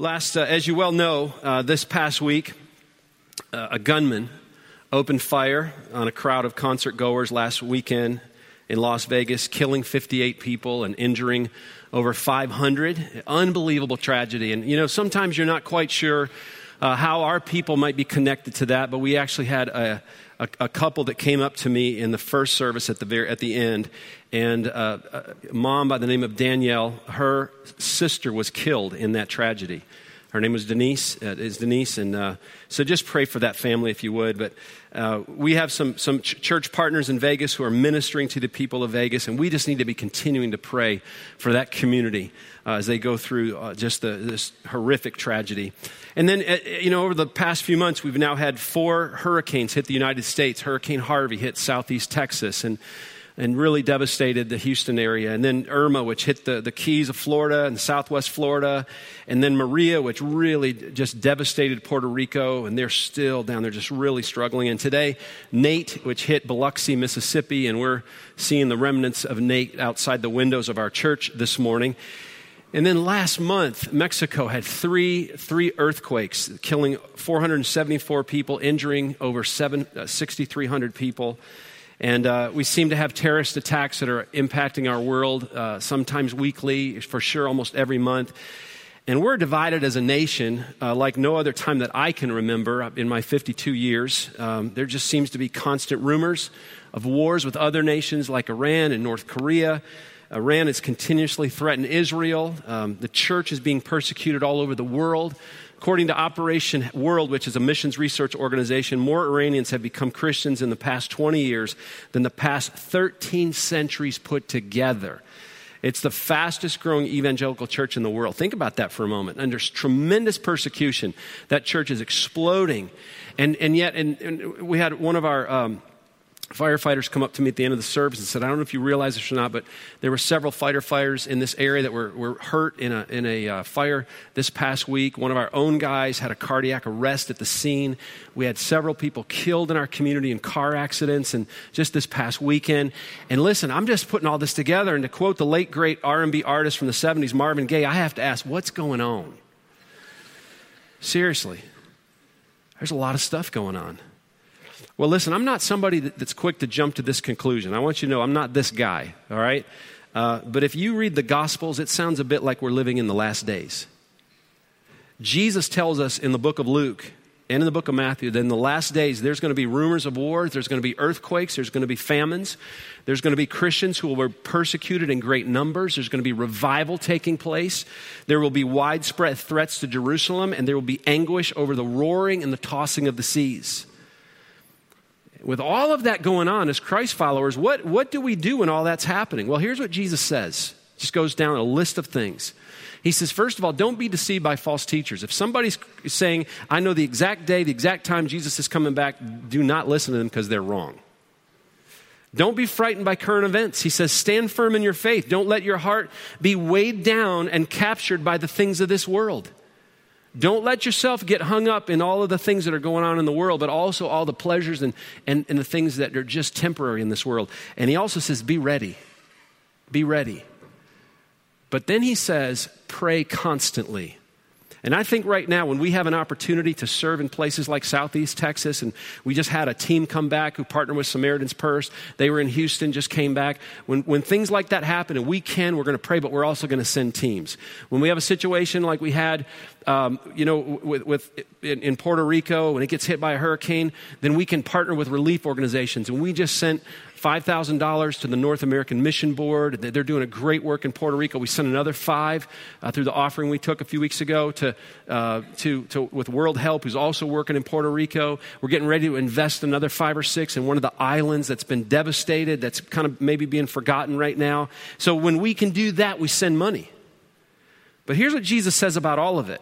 Last, uh, as you well know, uh, this past week, uh, a gunman opened fire on a crowd of concert goers last weekend in Las Vegas, killing 58 people and injuring over 500. Unbelievable tragedy. And, you know, sometimes you're not quite sure uh, how our people might be connected to that, but we actually had a, a, a, couple that came up to me in the first service at the, very, at the end. And uh, a mom by the name of Danielle, her sister was killed in that tragedy. Her name was Denise, uh, is Denise, and uh, so just pray for that family if you would. But uh, we have some some ch- church partners in Vegas who are ministering to the people of Vegas, and we just need to be continuing to pray for that community uh, as they go through uh, just the, this horrific tragedy. And then, uh, you know, over the past few months, we've now had four hurricanes hit the United States. Hurricane Harvey hit southeast Texas, and and really devastated the Houston area. And then Irma, which hit the, the Keys of Florida and southwest Florida. And then Maria, which really just devastated Puerto Rico. And they're still down there just really struggling. And today, Nate, which hit Biloxi, Mississippi. And we're seeing the remnants of Nate outside the windows of our church this morning. And then last month, Mexico had three, three earthquakes, killing 474 people, injuring over 6,300 uh, people. And uh, we seem to have terrorist attacks that are impacting our world, uh, sometimes weekly, for sure, almost every month. And we're divided as a nation uh, like no other time that I can remember in my 52 years. Um, there just seems to be constant rumors of wars with other nations like Iran and North Korea. Iran has continuously threatened Israel. Um, the church is being persecuted all over the world. According to Operation World, which is a missions research organization, more Iranians have become Christians in the past 20 years than the past 13 centuries put together. It's the fastest growing evangelical church in the world. Think about that for a moment. Under tremendous persecution, that church is exploding. And, and yet, and, and we had one of our um, firefighters come up to me at the end of the service and said, I don't know if you realize this or not, but there were several fighter fires in this area that were, were hurt in a, in a uh, fire this past week. One of our own guys had a cardiac arrest at the scene. We had several people killed in our community in car accidents and just this past weekend. And listen, I'm just putting all this together. And to quote the late, great R&B artist from the 70s, Marvin Gaye, I have to ask, what's going on? Seriously. There's a lot of stuff going on. Well, listen, I'm not somebody that's quick to jump to this conclusion. I want you to know I'm not this guy, all right? Uh, but if you read the Gospels, it sounds a bit like we're living in the last days. Jesus tells us in the book of Luke and in the book of Matthew that in the last days there's going to be rumors of wars, there's going to be earthquakes, there's going to be famines, there's going to be Christians who will be persecuted in great numbers, there's going to be revival taking place, there will be widespread threats to Jerusalem, and there will be anguish over the roaring and the tossing of the seas with all of that going on as Christ followers, what, what do we do when all that's happening? Well, here's what Jesus says. Just goes down a list of things. He says, first of all, don't be deceived by false teachers. If somebody's saying, I know the exact day, the exact time Jesus is coming back, do not listen to them because they're wrong. Don't be frightened by current events. He says, stand firm in your faith. Don't let your heart be weighed down and captured by the things of this world. Don't let yourself get hung up in all of the things that are going on in the world, but also all the pleasures and, and, and the things that are just temporary in this world. And he also says, be ready. Be ready. But then he says, pray constantly. And I think right now, when we have an opportunity to serve in places like Southeast Texas, and we just had a team come back who partnered with Samaritan's Purse, they were in Houston, just came back. When, when things like that happen, and we can, we're going to pray, but we're also going to send teams. When we have a situation like we had, um, you know, with, with in, in, Puerto Rico, when it gets hit by a hurricane, then we can partner with relief organizations. And we just sent $5,000 to the North American Mission Board. They're doing a great work in Puerto Rico. We sent another five uh, through the offering we took a few weeks ago to, uh, to, to, with World Help, who's also working in Puerto Rico. We're getting ready to invest another five or six in one of the islands that's been devastated, that's kind of maybe being forgotten right now. So when we can do that, we send money. But here's what Jesus says about all of it.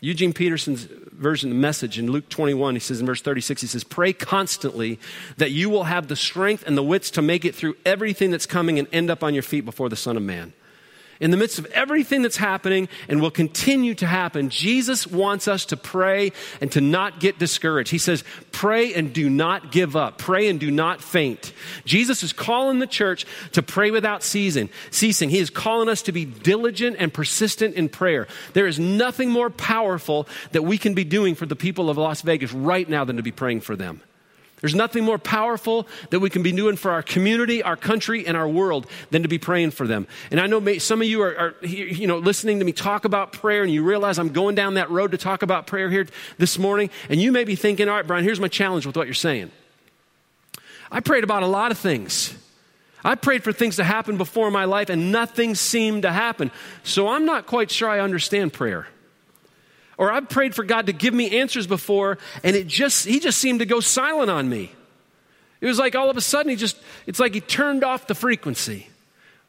Eugene Peterson's version of the message in Luke 21, he says in verse 36, he says, Pray constantly that you will have the strength and the wits to make it through everything that's coming and end up on your feet before the Son of Man. In the midst of everything that's happening and will continue to happen, Jesus wants us to pray and to not get discouraged. He says, Pray and do not give up. Pray and do not faint. Jesus is calling the church to pray without ceasing. ceasing. He is calling us to be diligent and persistent in prayer. There is nothing more powerful that we can be doing for the people of Las Vegas right now than to be praying for them. There's nothing more powerful that we can be doing for our community, our country, and our world than to be praying for them. And I know some of you are, are, you know, listening to me talk about prayer, and you realize I'm going down that road to talk about prayer here this morning. And you may be thinking, all right, Brian, here's my challenge with what you're saying. I prayed about a lot of things. I prayed for things to happen before my life, and nothing seemed to happen. So I'm not quite sure I understand prayer. Or I've prayed for God to give me answers before, and it just, he just seemed to go silent on me. It was like all of a sudden he just, it's like he turned off the frequency.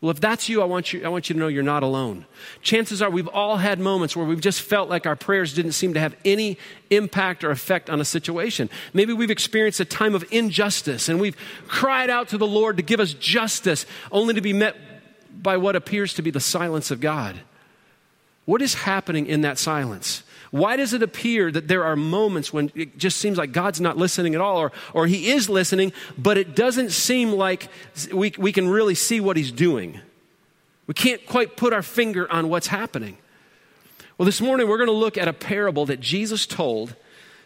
Well, if that's you, I want you, I want you to know you're not alone. Chances are we've all had moments where we've just felt like our prayers didn't seem to have any impact or effect on a situation. Maybe we've experienced a time of injustice and we've cried out to the Lord to give us justice, only to be met by what appears to be the silence of God. What is happening in that silence? Why does it appear that there are moments when it just seems like God's not listening at all, or, or He is listening, but it doesn't seem like we, we can really see what He's doing? We can't quite put our finger on what's happening. Well, this morning we're going to look at a parable that Jesus told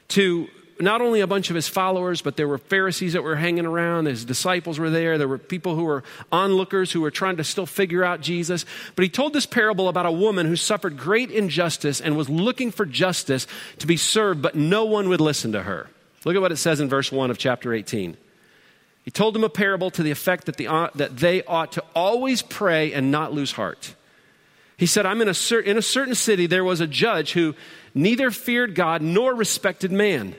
to not only a bunch of his followers, but there were Pharisees that were hanging around. His disciples were there. There were people who were onlookers who were trying to still figure out Jesus. But he told this parable about a woman who suffered great injustice and was looking for justice to be served, but no one would listen to her. Look at what it says in verse 1 of chapter 18. He told them a parable to the effect that, the, uh, that they ought to always pray and not lose heart. He said, I'm in a, cer- in a certain city, there was a judge who neither feared God nor respected man.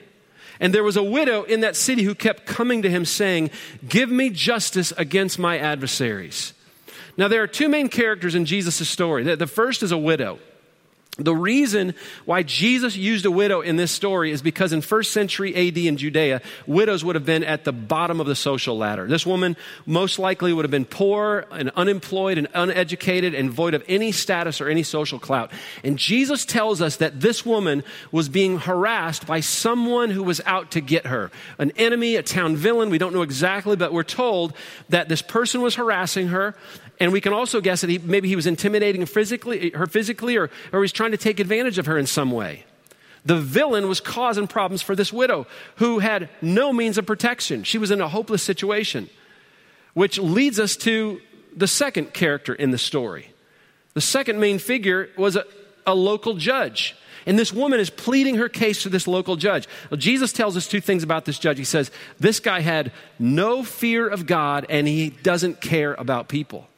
And there was a widow in that city who kept coming to him saying, Give me justice against my adversaries. Now, there are two main characters in Jesus' story. The first is a widow. The reason why Jesus used a widow in this story is because in first century AD in Judea, widows would have been at the bottom of the social ladder. This woman most likely would have been poor and unemployed and uneducated and void of any status or any social clout. And Jesus tells us that this woman was being harassed by someone who was out to get her. An enemy, a town villain, we don't know exactly, but we're told that this person was harassing her and we can also guess that he, maybe he was intimidating physically, eh, her physically or, or he's trying to take advantage of her in some way. The villain was causing problems for this widow who had no means of protection. She was in a hopeless situation, which leads us to the second character in the story. The second main figure was a, a local judge. And this woman is pleading her case to this local judge. Well, Jesus tells us two things about this judge. He says, This guy had no fear of God and he doesn't care about people.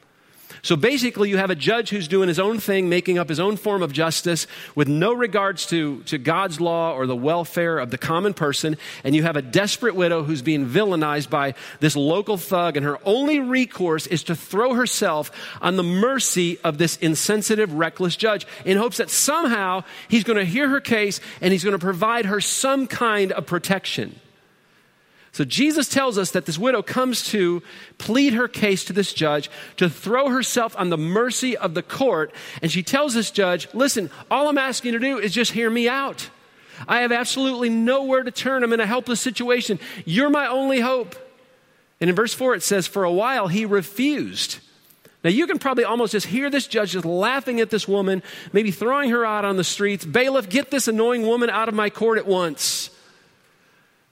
So basically, you have a judge who's doing his own thing, making up his own form of justice with no regards to, to God's law or the welfare of the common person. And you have a desperate widow who's being villainized by this local thug, and her only recourse is to throw herself on the mercy of this insensitive, reckless judge in hopes that somehow he's going to hear her case and he's going to provide her some kind of protection. So Jesus tells us that this widow comes to plead her case to this judge, to throw herself on the mercy of the court. And she tells this judge, listen, all I'm asking you to do is just hear me out. I have absolutely nowhere to turn. I'm in a helpless situation. You're my only hope. And in verse 4, it says, For a while he refused. Now, you can probably almost just hear this judge just laughing at this woman, maybe throwing her out on the streets. Bailiff, get this annoying woman out of my court at once.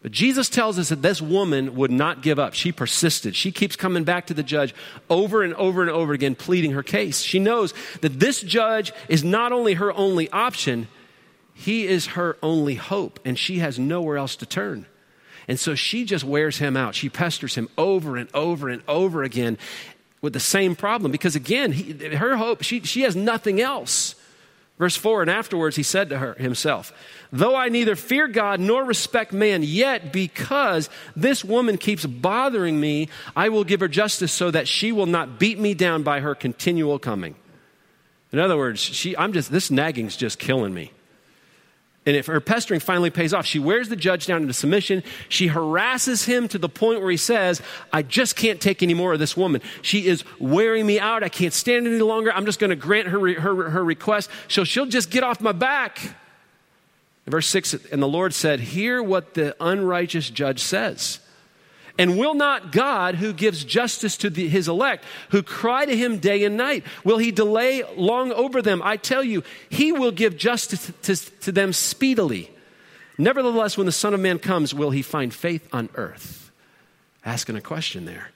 But Jesus tells us that this woman would not give up. She persisted. She keeps coming back to the judge over and over and over again, pleading her case. She knows that this judge is not only her only option, he is her only hope, and she has nowhere else to turn. And so she just wears him out. She pesters him over and over and over again with the same problem because, again, he, her hope, she, she has nothing else. Verse 4 And afterwards he said to her himself, Though I neither fear God nor respect man, yet because this woman keeps bothering me, I will give her justice so that she will not beat me down by her continual coming. In other words, she, I'm just, this nagging's just killing me. And if her pestering finally pays off, she wears the judge down into submission. She harasses him to the point where he says, I just can't take any more of this woman. She is wearing me out. I can't stand it any longer. I'm just going to grant her, her, her request. So she'll just get off my back. In verse 6, and the Lord said, Hear what the unrighteous judge says. And will not God, who gives justice to the, his elect, who cry to him day and night, will he delay long over them? I tell you, he will give justice to, to them speedily. Nevertheless, when the Son of Man comes, will he find faith on earth? Asking a question there.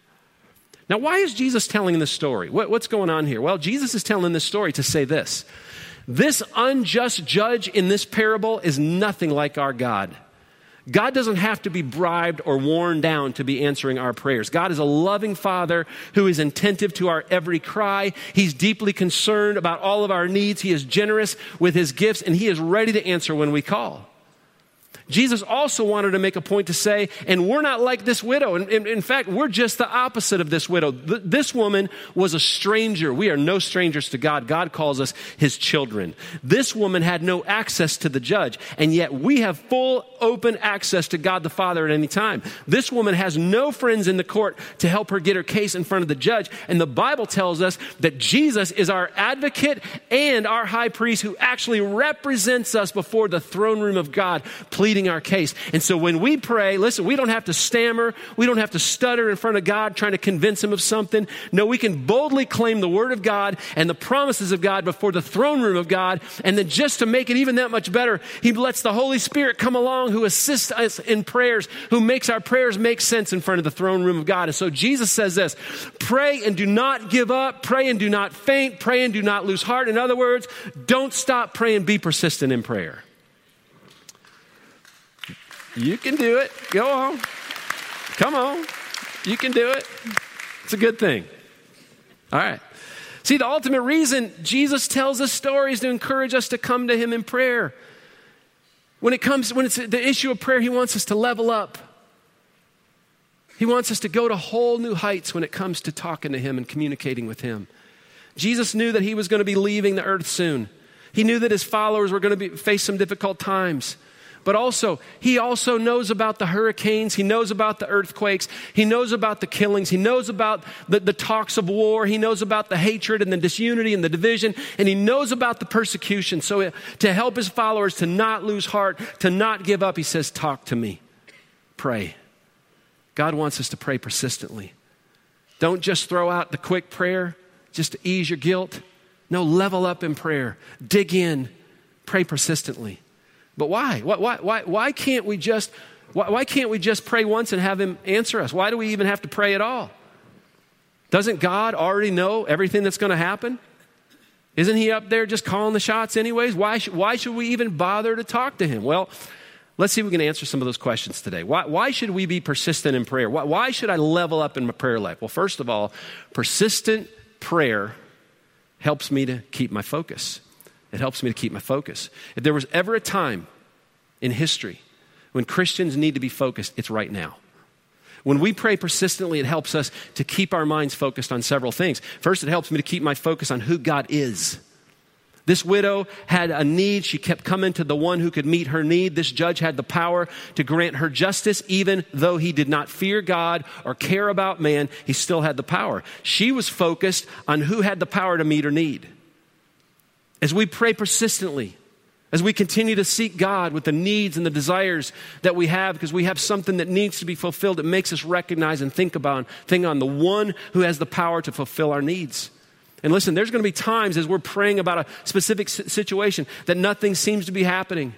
Now, why is Jesus telling this story? What, what's going on here? Well, Jesus is telling this story to say this this unjust judge in this parable is nothing like our God. God doesn't have to be bribed or worn down to be answering our prayers. God is a loving Father who is attentive to our every cry. He's deeply concerned about all of our needs. He is generous with His gifts, and He is ready to answer when we call. Jesus also wanted to make a point to say, and we're not like this widow. In, in, in fact, we're just the opposite of this widow. Th- this woman was a stranger. We are no strangers to God. God calls us his children. This woman had no access to the judge, and yet we have full open access to God the Father at any time. This woman has no friends in the court to help her get her case in front of the judge, and the Bible tells us that Jesus is our advocate and our high priest who actually represents us before the throne room of God, pleading pleading our case. And so when we pray, listen, we don't have to stammer, we don't have to stutter in front of God trying to convince him of something. No, we can boldly claim the word of God and the promises of God before the throne room of God. And then just to make it even that much better, he lets the Holy Spirit come along who assists us in prayers, who makes our prayers make sense in front of the throne room of God. And so Jesus says this pray and do not give up, pray and do not faint, pray and do not lose heart. In other words, don't stop praying, be persistent in prayer. You can do it. Go on. Come on. You can do it. It's a good thing. All right. See, the ultimate reason Jesus tells us stories to encourage us to come to Him in prayer. When it comes, when it's the issue of prayer, He wants us to level up. He wants us to go to whole new heights when it comes to talking to Him and communicating with Him. Jesus knew that He was going to be leaving the earth soon. He knew that His followers were going to be, face some difficult times. But also, he also knows about the hurricanes. He knows about the earthquakes. He knows about the killings. He knows about the, the talks of war. He knows about the hatred and the disunity and the division. And he knows about the persecution. So, to help his followers to not lose heart, to not give up, he says, Talk to me. Pray. God wants us to pray persistently. Don't just throw out the quick prayer just to ease your guilt. No, level up in prayer. Dig in. Pray persistently. But why? Why, why, why, can't we just why, why can't we just pray once and have him answer us? Why do we even have to pray at all? Doesn't God already know everything that's going to happen? Isn't he up there just calling the shots anyways? Why, sh- why should we even bother to talk to him? Well, let's see if we can answer some of those questions today. Why, why should we be persistent in prayer? Why, why should I level up in my prayer life? Well, first of all, persistent prayer helps me to keep my focus. It helps me to keep my focus. If there was ever a time in history when Christians need to be focused, it's right now. When we pray persistently, it helps us to keep our minds focused on several things. First, it helps me to keep my focus on who God is. This widow had a need. She kept coming to the one who could meet her need. This judge had the power to grant her justice, even though he did not fear God or care about man. He still had the power. She was focused on who had the power to meet her need. As we pray persistently, as we continue to seek God with the needs and the desires that we have, because we have something that needs to be fulfilled, it makes us recognize and think about, think on the one who has the power to fulfill our needs. And listen, there's going to be times as we're praying about a specific situation that nothing seems to be happening.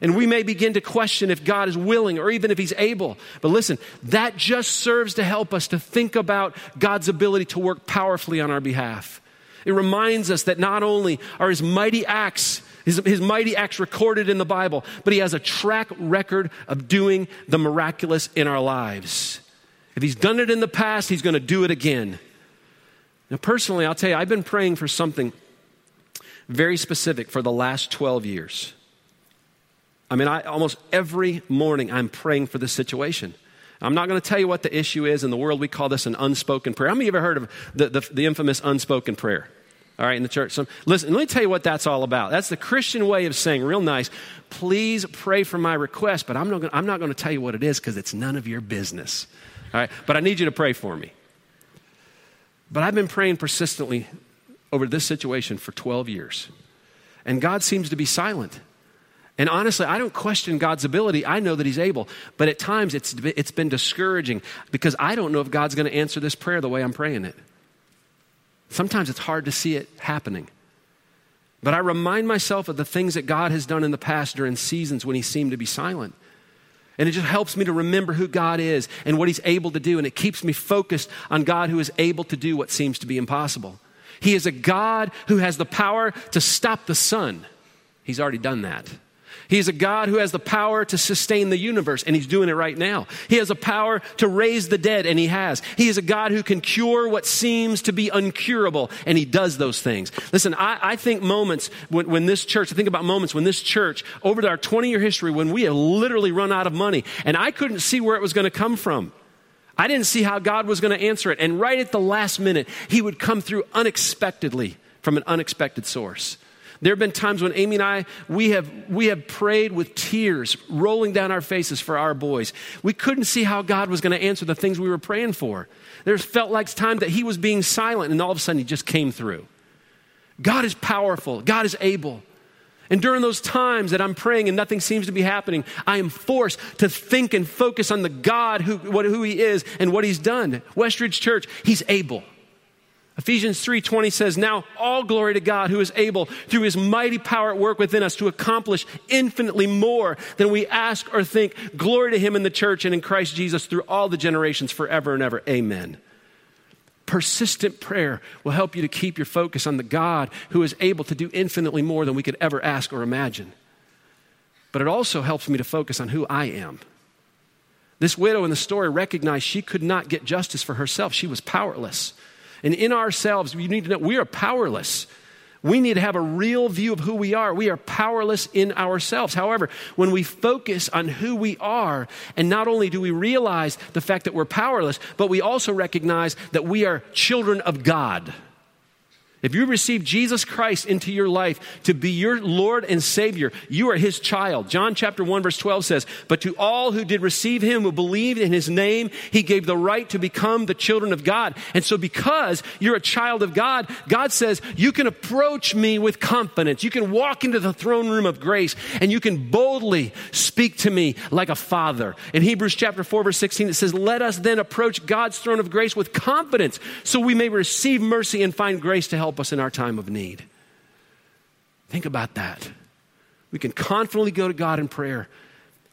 And we may begin to question if God is willing or even if He's able. But listen, that just serves to help us to think about God's ability to work powerfully on our behalf. It reminds us that not only are his mighty acts, his, his mighty acts recorded in the Bible, but he has a track record of doing the miraculous in our lives. If he's done it in the past, he's going to do it again. Now, personally, I'll tell you, I've been praying for something very specific for the last 12 years. I mean, I, almost every morning I'm praying for this situation. I'm not going to tell you what the issue is. In the world, we call this an unspoken prayer. How many of you ever heard of the, the, the infamous unspoken prayer? all right, in the church. So listen, let me tell you what that's all about. That's the Christian way of saying, real nice, please pray for my request, but I'm not gonna, I'm not going to tell you what it is because it's none of your business. All right, but I need you to pray for me. But I've been praying persistently over this situation for 12 years, and God seems to be silent. And honestly, I don't question God's ability. I know that He's able. But at times, it's, it's been discouraging because I don't know if God's going to answer this prayer the way I'm praying it. Sometimes it's hard to see it happening. But I remind myself of the things that God has done in the past during seasons when He seemed to be silent. And it just helps me to remember who God is and what He's able to do. And it keeps me focused on God who is able to do what seems to be impossible. He is a God who has the power to stop the sun. He's already done that. He is a God who has the power to sustain the universe, and He's doing it right now. He has a power to raise the dead, and He has. He is a God who can cure what seems to be uncurable, and He does those things. Listen, I, I think moments when, when, this church, I think about moments when this church, over our 20 year history, when we have literally run out of money, and I couldn't see where it was going to come from. I didn't see how God was going to answer it. And right at the last minute, He would come through unexpectedly from an unexpected source. There have been times when Amy and I, we have, we have prayed with tears rolling down our faces for our boys. We couldn't see how God was going to answer the things we were praying for. There felt like time that He was being silent, and all of a sudden He just came through. God is powerful, God is able. And during those times that I'm praying and nothing seems to be happening, I am forced to think and focus on the God who, what, who He is and what He's done. Westridge Church, He's able. Ephesians 3:20 says, "Now all glory to God who is able through his mighty power at work within us to accomplish infinitely more than we ask or think. Glory to him in the church and in Christ Jesus through all the generations forever and ever. Amen." Persistent prayer will help you to keep your focus on the God who is able to do infinitely more than we could ever ask or imagine. But it also helps me to focus on who I am. This widow in the story recognized she could not get justice for herself. She was powerless. And in ourselves, we need to know we are powerless. We need to have a real view of who we are. We are powerless in ourselves. However, when we focus on who we are, and not only do we realize the fact that we're powerless, but we also recognize that we are children of God. If you receive Jesus Christ into your life to be your Lord and Savior, you are His child. John chapter 1 verse 12 says, But to all who did receive Him, who believed in His name, He gave the right to become the children of God. And so because you're a child of God, God says, you can approach me with confidence. You can walk into the throne room of grace and you can boldly speak to me like a father. In Hebrews chapter 4 verse 16, it says, Let us then approach God's throne of grace with confidence so we may receive mercy and find grace to help help us in our time of need. Think about that. We can confidently go to God in prayer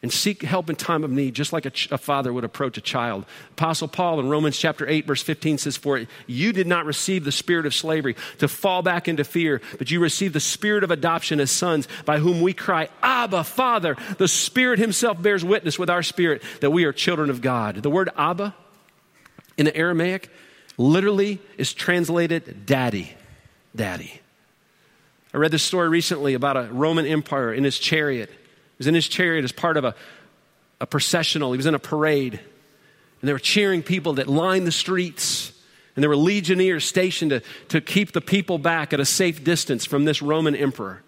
and seek help in time of need, just like a, ch- a, father would approach a child. Apostle Paul in Romans chapter 8, verse 15 says, For you did not receive the spirit of slavery to fall back into fear, but you received the spirit of adoption as sons, by whom we cry, Abba, Father. The Spirit Himself bears witness with our spirit that we are children of God. The word Abba in the Aramaic literally is translated daddy daddy. I read this story recently about a Roman emperor in his chariot. He was in his chariot as part of a, a processional, he was in a parade. And they were cheering people that lined the streets. And there were legionnaires stationed to, to keep the people back at a safe distance from this Roman emperor.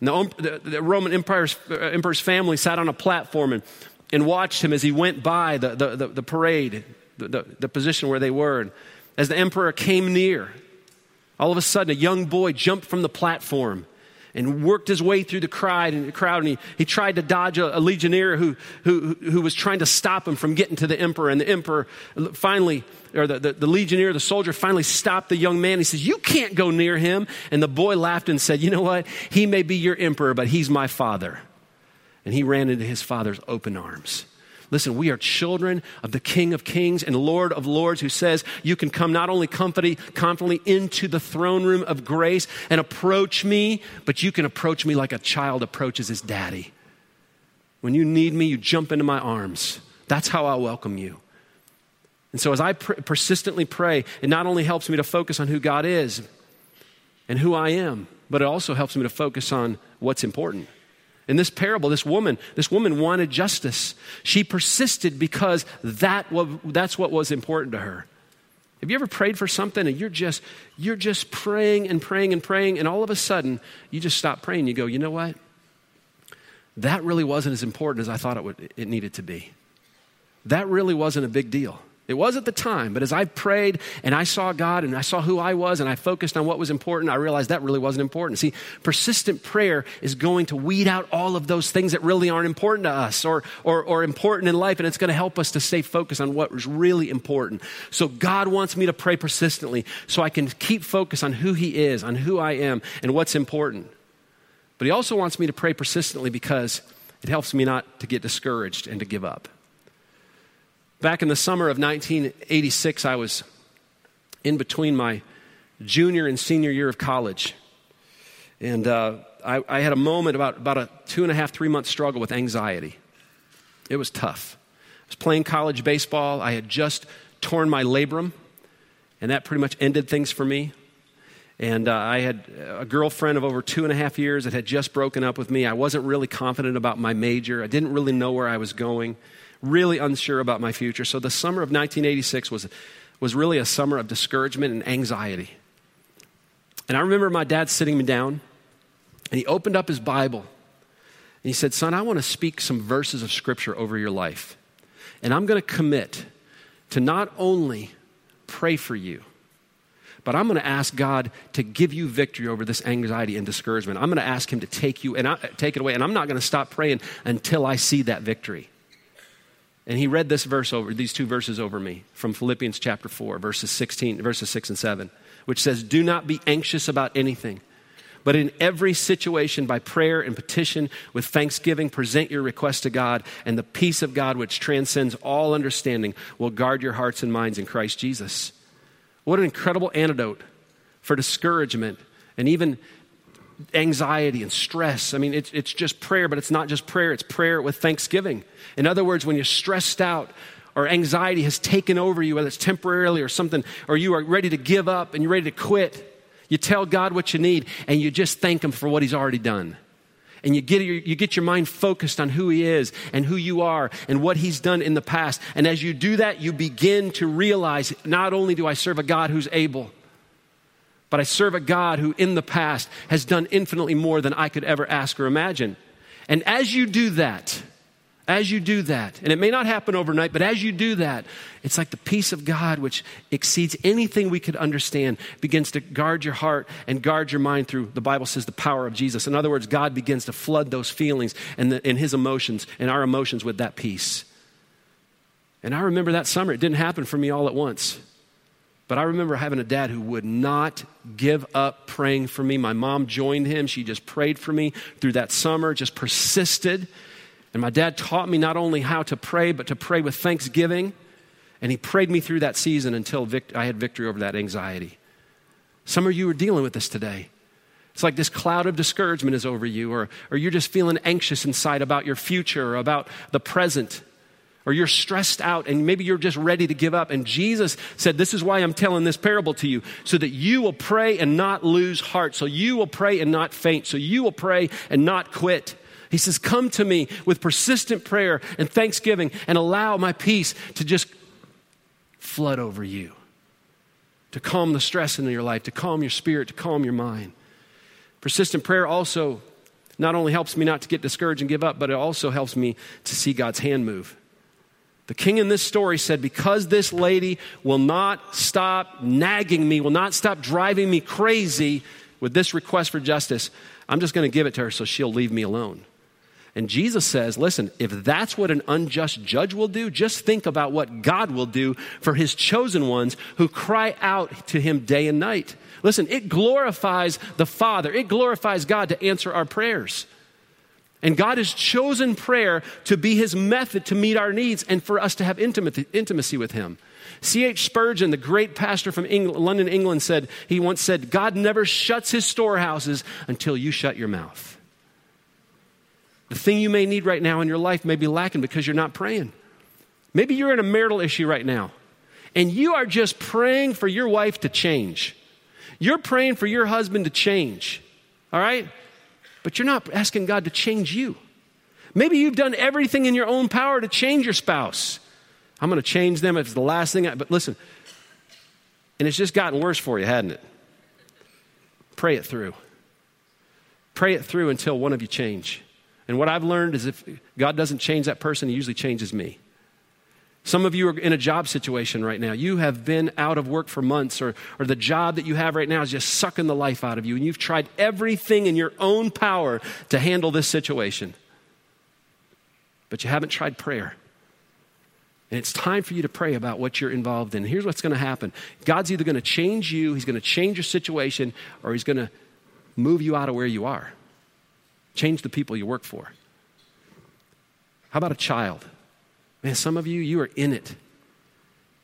And the, the, the Roman empire's, uh, emperor's family sat on a platform and, and watched him as he went by the, the, the, the parade, the, the, the position where they were. And as the emperor came near, all of a sudden, a young boy jumped from the platform and worked his way through the crowd and, crowd, and he, he tried to dodge a, a legionnaire who, who, who was trying to stop him from getting to the emperor. And the emperor finally, or the, the, the legionnaire, the soldier, finally stopped the young man. He says, You can't go near him. And the boy laughed and said, You know what? He may be your emperor, but he's my father. And he ran into his father's open arms. Listen, we are children of the King of Kings and Lord of Lords who says you can come not only confidently into the throne room of grace and approach me, but you can approach me like a child approaches his daddy. When you need me, you jump into my arms. That's how I'll welcome you. And so, as I pr- persistently pray, it not only helps me to focus on who God is and who I am, but it also helps me to focus on what's important. In this parable, this woman, this woman wanted justice. She persisted because that that's what was important to her. Have you ever prayed for something and you're just you're just praying and praying and praying and all of a sudden you just stop praying you go, "You know what? That really wasn't as important as I thought it would it needed to be." That really wasn't a big deal. It was at the time, but as I prayed and I saw God and I saw who I was and I focused on what was important, I realized that really wasn't important. See, persistent prayer is going to weed out all of those things that really aren't important to us or, or, or important in life, and it's going to help us to stay focused on what is really important. So God wants me to pray persistently so I can keep focus on who He is, on who I am, and what's important. But He also wants me to pray persistently because it helps me not to get discouraged and to give up. Back in the summer of 1986, I was in between my junior and senior year of college. And uh, I, I, had a moment about, about a two and a half, three month struggle with anxiety. It was tough. I was playing college baseball. I had just torn my labrum, and that pretty much ended things for me. And uh, I had a girlfriend of over two and a half years that had just broken up with me. I wasn't really confident about my major, I didn't really know where I was going really unsure about my future. So the summer of 1986 was, was really a summer of discouragement and anxiety. And I remember my dad sitting me down, and he opened up his Bible, and he said, Son, I want to speak some verses of Scripture over your life. And I'm going to commit to not only pray for you, but I'm going to ask God to give you victory over this anxiety and discouragement. I'm going to ask Him to take you and I, take it away, and I'm not going to stop praying until I see that victory. And he read this verse over, these two verses over me from Philippians chapter 4, verses 16, verses 6 and 7, which says, Do not be anxious about anything, but in every situation, by prayer and petition, with thanksgiving, present your request to God, and the peace of God, which transcends all understanding, will guard your hearts and minds in Christ Jesus. What an incredible antidote for discouragement and even anxiety and stress. I mean, it's, it's just prayer, but it's not just prayer, it's prayer with thanksgiving. In other words, when you're stressed out or anxiety has taken over you, whether it's temporarily or something, or you are ready to give up and you're ready to quit, you tell God what you need and you just thank Him for what He's already done. And you get, your, you get your mind focused on who He is and who you are and what He's done in the past. And as you do that, you begin to realize not only do I serve a God who's able, but I serve a God who in the past has done infinitely more than I could ever ask or imagine. And as you do that, as you do that, and it may not happen overnight, but as you do that, it's like the peace of God, which exceeds anything we could understand, begins to guard your heart and guard your mind through, the Bible says, the power of Jesus. In other words, God begins to flood those feelings and, the, and his emotions and our emotions with that peace. And I remember that summer, it didn't happen for me all at once. But I remember having a dad who would not give up praying for me. My mom joined him. She just prayed for me through that summer, just persisted. And my dad taught me not only how to pray, but to pray with thanksgiving. And he prayed me through that season until vict- I had victory over that anxiety. Some of you are dealing with this today. It's like this cloud of discouragement is over you, or, or you're just feeling anxious inside about your future or about the present or you're stressed out and maybe you're just ready to give up. And Jesus said, This is why I'm telling this parable to you, so that you will pray and not lose heart, so you will pray and not faint, so you will pray and not quit. He says, Come to me with persistent prayer and thanksgiving and allow my peace to just flood over you, to calm the stress in your life, to calm your spirit, to calm your mind. Persistent prayer also not only helps me not to get discouraged and give up, but it also helps me to see God's hand move. The king in this story said, Because this lady will not stop nagging me, will not stop driving me crazy with this request for justice, I'm just going to give it to her so she'll leave me alone. And Jesus says, Listen, if that's what an unjust judge will do, just think about what God will do for his chosen ones who cry out to him day and night. Listen, it glorifies the Father, it glorifies God to answer our prayers. And God has chosen prayer to be his method to meet our needs and for us to have intimacy with him. C.H. Spurgeon, the great pastor from England, London, England, said, he once said, God never shuts his storehouses until you shut your mouth. The thing you may need right now in your life may be lacking because you're not praying. Maybe you're in a marital issue right now, and you are just praying for your wife to change. You're praying for your husband to change. All right? But you're not asking God to change you. Maybe you've done everything in your own power to change your spouse. I'm going to change them if it's the last thing, I, but listen, and it's just gotten worse for you, hadn't it? Pray it through. Pray it through until one of you change. And what I've learned is if God doesn't change that person, He usually changes me. Some of you are in a job situation right now. You have been out of work for months, or, or the job that you have right now is just sucking the life out of you, and you've tried everything in your own power to handle this situation. But you haven't tried prayer. And it's time for you to pray about what you're involved in. Here's what's going to happen God's either going to change you, He's going to change your situation, or He's going to move you out of where you are. Change the people you work for. How about a child? Man, some of you, you are in it.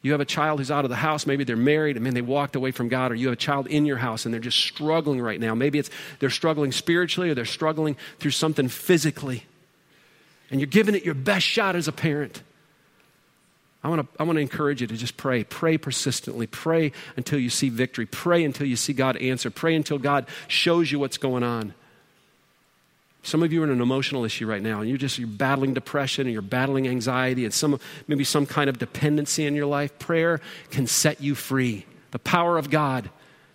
You have a child who's out of the house, maybe they're married, and man, they walked away from God, or you have a child in your house and they're just struggling right now. Maybe it's they're struggling spiritually or they're struggling through something physically. And you're giving it your best shot as a parent. I want to I want to encourage you to just pray. Pray persistently. Pray until you see victory. Pray until you see God answer. Pray until God shows you what's going on. Some of you are in an emotional issue right now, and you're just you're battling depression and you're battling anxiety and some maybe some kind of dependency in your life. Prayer can set you free. The power of God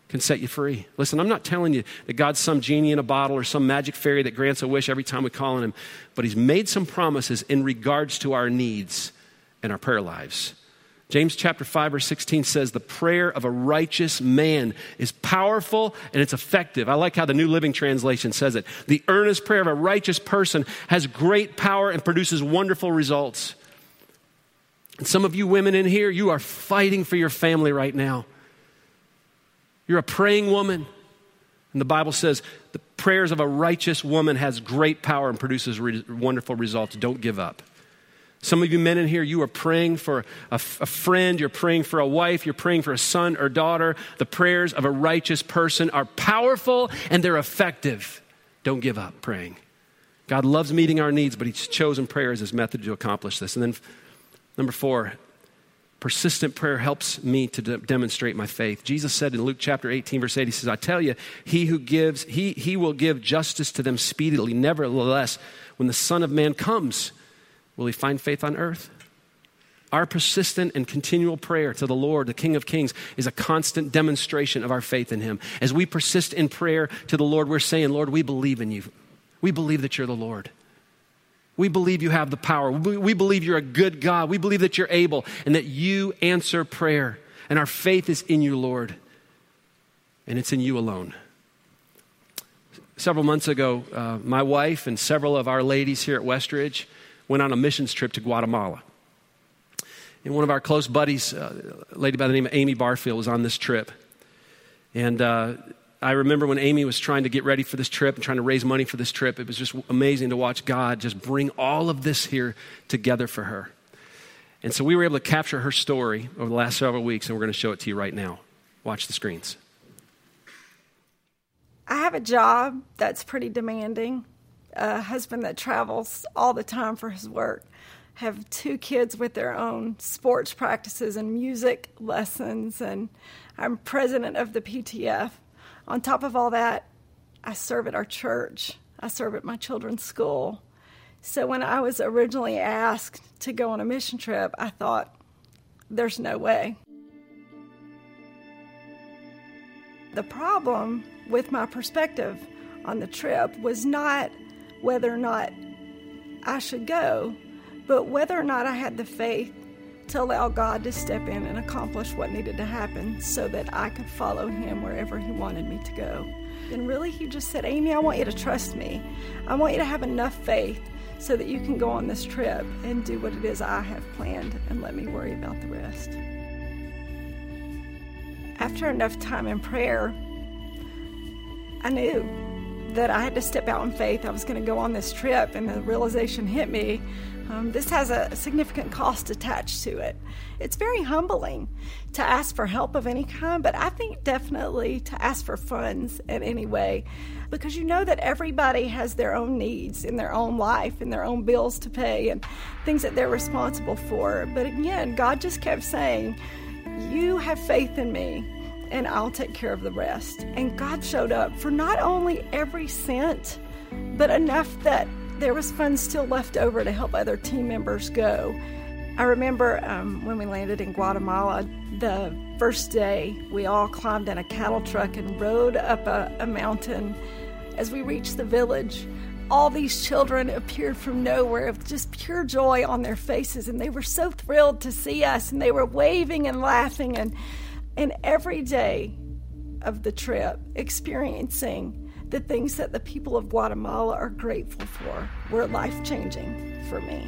can set you free. Listen, I'm not telling you that God's some genie in a bottle or some magic fairy that grants a wish every time we call on him, but he's made some promises in regards to our needs and our prayer lives. James chapter 5 verse 16 says the prayer of a righteous man is powerful and it's effective. I like how the New Living Translation says it. The earnest prayer of a righteous person has great power and produces wonderful results. And some of you women in here, you are fighting for your family right now. You're a praying woman. And the Bible says the prayers of a righteous woman has great power and produces re- wonderful results. Don't give up. Some of you men in here, you are praying for a friend, you're praying for a wife, you're praying for a son or daughter. The prayers of a righteous person are powerful and they're effective. Don't give up praying. God loves meeting our needs, but He's chosen prayer as His method to accomplish this. And then, number four, persistent prayer helps me to de- demonstrate my faith. Jesus said in Luke chapter 18, verse 8, He says, I tell you, he who gives, he, he will give justice to them speedily. Nevertheless, when the Son of Man comes, Will he find faith on earth? Our persistent and continual prayer to the Lord, the King of Kings, is a constant demonstration of our faith in Him. As we persist in prayer to the Lord, we're saying, Lord, we believe in you. We believe that you're the Lord. We believe you have the power. We believe you're a good God. We believe that you're able and that you answer prayer. And our faith is in you, Lord. And it's in you alone. Several months ago, uh, my wife and several of our ladies here at Westridge went on a missions trip to Guatemala. And one of our close buddies, uh, a lady by the name of Amy Barfield, was on this trip. And uh, I remember when Amy was trying to get ready for this trip and trying to raise money for this trip, it was just amazing to watch God just bring all of this here together for her. And so we were able to capture her story over the last several weeks, and we're going to show it to you right now. Watch the screens. I have a job that's pretty demanding a husband that travels all the time for his work, have two kids with their own sports practices and music lessons, and I'm president of the PTF. On top of all that, I serve at our church, I serve at my children's school. So when I was originally asked to go on a mission trip, I thought, there's no way. The problem with my perspective on the trip was not whether or not I should go, but whether or not I had the faith to allow God to step in and accomplish what needed to happen so that I could follow Him wherever He wanted me to go. And really, He just said, Amy, I want you to trust me. I want you to have enough faith so that you can go on this trip and do what it is I have planned and let me worry about the rest. After enough time in prayer, I knew that I had to step out in faith. I was going to go on this trip, and the realization hit me um, this has a significant cost attached to it. It's very humbling to ask for help of any kind, but I think definitely to ask for funds in any way because you know that everybody has their own needs in their own life and their own bills to pay and things that they're responsible for. But again, God just kept saying, You have faith in me and I'll take care of the rest. And God showed up for not only every cent, but enough that there was funds still left over to help other team members go. I remember um, when we landed in Guatemala, the first day we all climbed in a cattle truck and rode up a, a mountain. As we reached the village, all these children appeared from nowhere with just pure joy on their faces, and they were so thrilled to see us, and they were waving and laughing, and and every day of the trip, experiencing the things that the people of Guatemala are grateful for were life changing for me.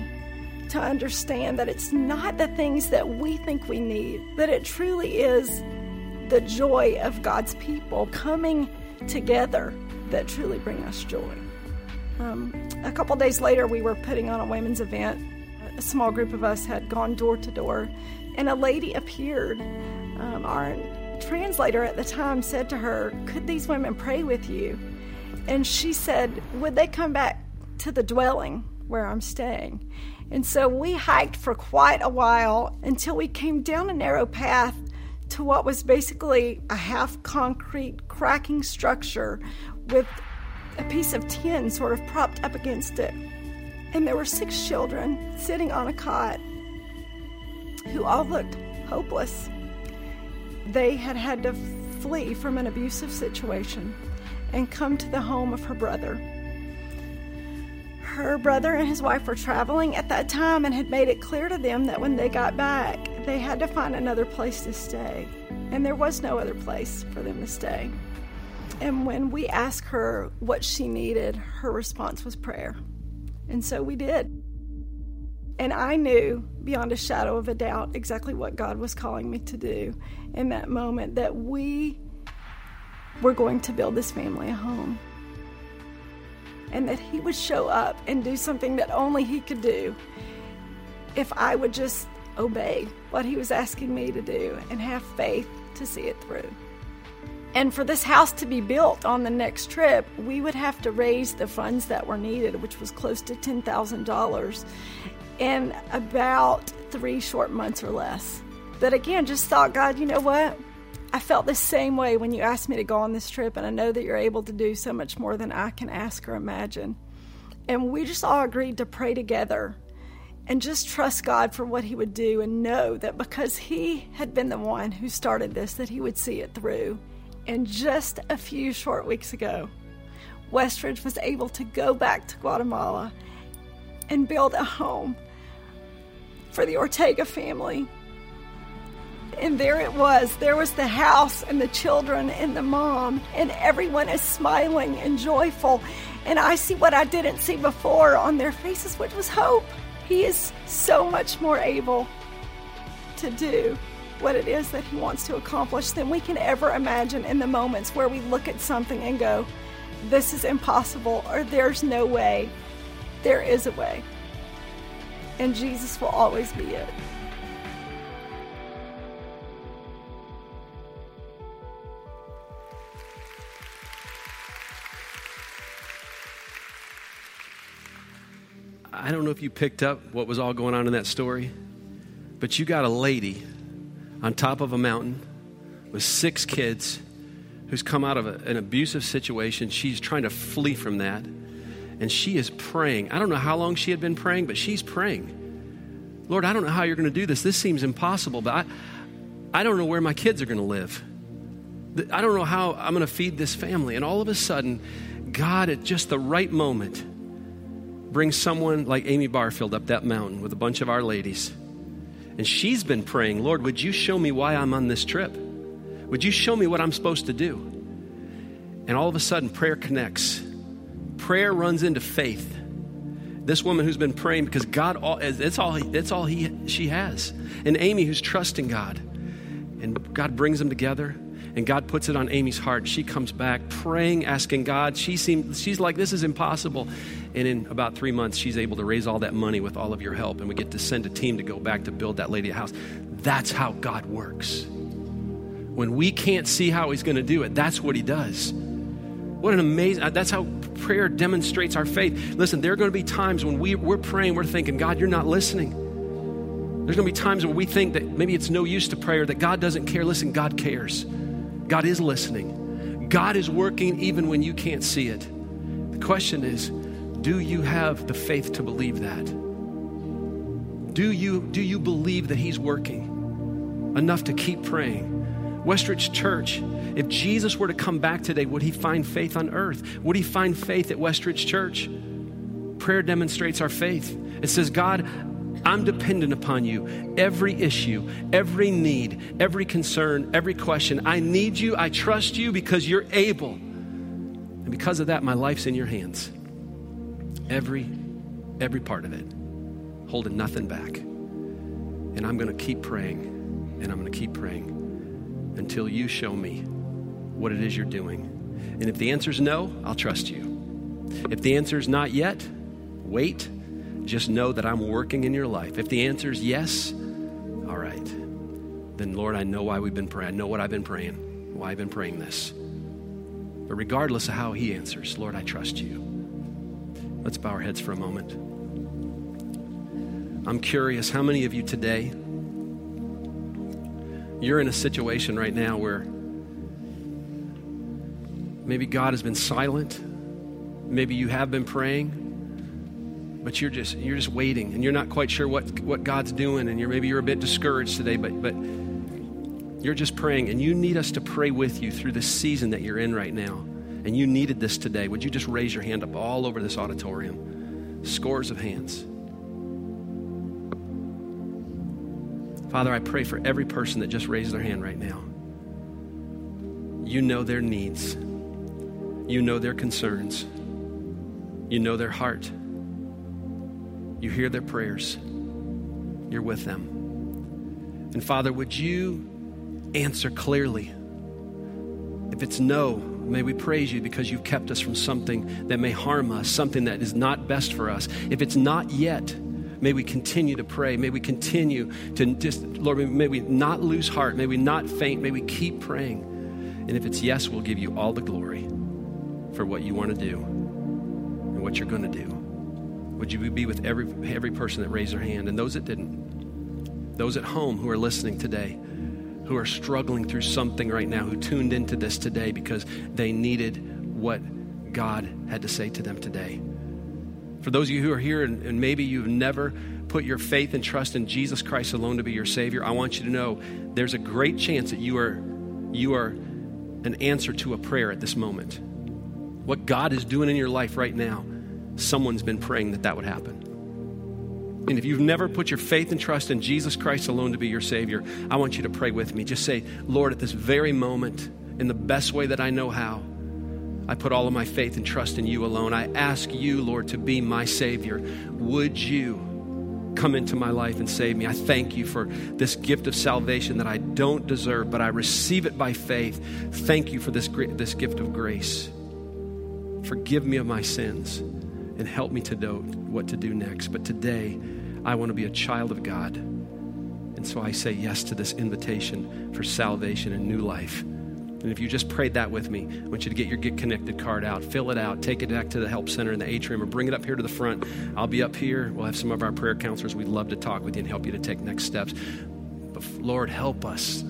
To understand that it's not the things that we think we need, but it truly is the joy of God's people coming together that truly bring us joy. Um, a couple days later, we were putting on a women's event. A small group of us had gone door to door, and a lady appeared. Um, our translator at the time said to her, Could these women pray with you? And she said, Would they come back to the dwelling where I'm staying? And so we hiked for quite a while until we came down a narrow path to what was basically a half concrete cracking structure with a piece of tin sort of propped up against it. And there were six children sitting on a cot who all looked hopeless. They had had to flee from an abusive situation and come to the home of her brother. Her brother and his wife were traveling at that time and had made it clear to them that when they got back, they had to find another place to stay. And there was no other place for them to stay. And when we asked her what she needed, her response was prayer. And so we did. And I knew beyond a shadow of a doubt exactly what God was calling me to do in that moment that we were going to build this family a home. And that He would show up and do something that only He could do if I would just obey what He was asking me to do and have faith to see it through. And for this house to be built on the next trip, we would have to raise the funds that were needed, which was close to $10,000, in about three short months or less. But again, just thought, God, you know what? I felt the same way when you asked me to go on this trip, and I know that you're able to do so much more than I can ask or imagine. And we just all agreed to pray together and just trust God for what He would do and know that because He had been the one who started this, that He would see it through. And just a few short weeks ago, Westridge was able to go back to Guatemala and build a home for the Ortega family and there it was. There was the house and the children and the mom, and everyone is smiling and joyful. And I see what I didn't see before on their faces, which was hope. He is so much more able to do what it is that He wants to accomplish than we can ever imagine in the moments where we look at something and go, This is impossible, or there's no way. There is a way. And Jesus will always be it. I don't know if you picked up what was all going on in that story, but you got a lady on top of a mountain with six kids who's come out of a, an abusive situation. She's trying to flee from that. And she is praying. I don't know how long she had been praying, but she's praying. Lord, I don't know how you're going to do this. This seems impossible, but I, I don't know where my kids are going to live. I don't know how I'm going to feed this family. And all of a sudden, God, at just the right moment, bring someone like Amy Barfield up that mountain with a bunch of our ladies. And she's been praying, Lord, would you show me why I'm on this trip? Would you show me what I'm supposed to do? And all of a sudden, prayer connects. Prayer runs into faith. This woman who's been praying because God, all it's all, it's all he, she has. And Amy who's trusting God. And God brings them together and God puts it on Amy's heart. She comes back praying, asking God. She seems, she's like, this is impossible. And in about three months, she's able to raise all that money with all of your help. And we get to send a team to go back to build that lady a house. That's how God works. When we can't see how He's going to do it, that's what He does. What an amazing, uh, that's how prayer demonstrates our faith. Listen, there are going to be times when we, we're praying, we're thinking, God, you're not listening. There's going to be times when we think that maybe it's no use to prayer, that God doesn't care. Listen, God cares. God is listening. God is working even when you can't see it. The question is do you have the faith to believe that? Do you, do you believe that He's working enough to keep praying? Westridge Church, if Jesus were to come back today, would he find faith on earth? Would he find faith at Westridge Church? Prayer demonstrates our faith. It says, God, I'm dependent upon you. Every issue, every need, every concern, every question. I need you. I trust you because you're able. And because of that, my life's in your hands. Every, every part of it, holding nothing back. And I'm going to keep praying, and I'm going to keep praying until you show me what it is you're doing. And if the answer is no, I'll trust you. If the answer is not yet, wait. Just know that I'm working in your life. If the answer is yes, all right. Then, Lord, I know why we've been praying. I know what I've been praying, why I've been praying this. But regardless of how He answers, Lord, I trust you. Let's bow our heads for a moment. I'm curious how many of you today you're in a situation right now where maybe God has been silent. Maybe you have been praying, but you're just you're just waiting and you're not quite sure what, what God's doing and you're maybe you're a bit discouraged today, but but you're just praying and you need us to pray with you through this season that you're in right now. And you needed this today. Would you just raise your hand up all over this auditorium? Scores of hands. Father, I pray for every person that just raised their hand right now. You know their needs, you know their concerns, you know their heart. You hear their prayers, you're with them. And Father, would you answer clearly? If it's no, may we praise you because you've kept us from something that may harm us, something that is not best for us. If it's not yet, May we continue to pray. May we continue to just, Lord, may we not lose heart. May we not faint. May we keep praying. And if it's yes, we'll give you all the glory for what you want to do and what you're going to do. Would you be with every, every person that raised their hand and those that didn't? Those at home who are listening today, who are struggling through something right now, who tuned into this today because they needed what God had to say to them today. For those of you who are here and, and maybe you've never put your faith and trust in Jesus Christ alone to be your Savior, I want you to know there's a great chance that you are, you are an answer to a prayer at this moment. What God is doing in your life right now, someone's been praying that that would happen. And if you've never put your faith and trust in Jesus Christ alone to be your Savior, I want you to pray with me. Just say, Lord, at this very moment, in the best way that I know how, I put all of my faith and trust in you alone. I ask you, Lord, to be my Savior. Would you come into my life and save me? I thank you for this gift of salvation that I don't deserve, but I receive it by faith. Thank you for this, this gift of grace. Forgive me of my sins and help me to know what to do next. But today, I want to be a child of God. And so I say yes to this invitation for salvation and new life. And if you just prayed that with me, I want you to get your Get Connected card out, fill it out, take it back to the help center in the atrium, or bring it up here to the front. I'll be up here. We'll have some of our prayer counselors. We'd love to talk with you and help you to take next steps. But Lord, help us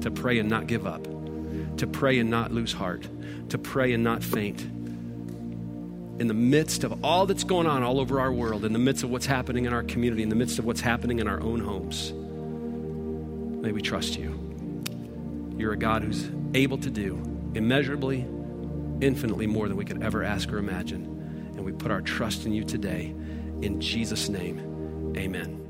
to pray and not give up, to pray and not lose heart, to pray and not faint. In the midst of all that's going on all over our world, in the midst of what's happening in our community, in the midst of what's happening in our own homes, may we trust you. You're a God who's able to do immeasurably, infinitely more than we could ever ask or imagine. And we put our trust in you today. In Jesus' name, amen.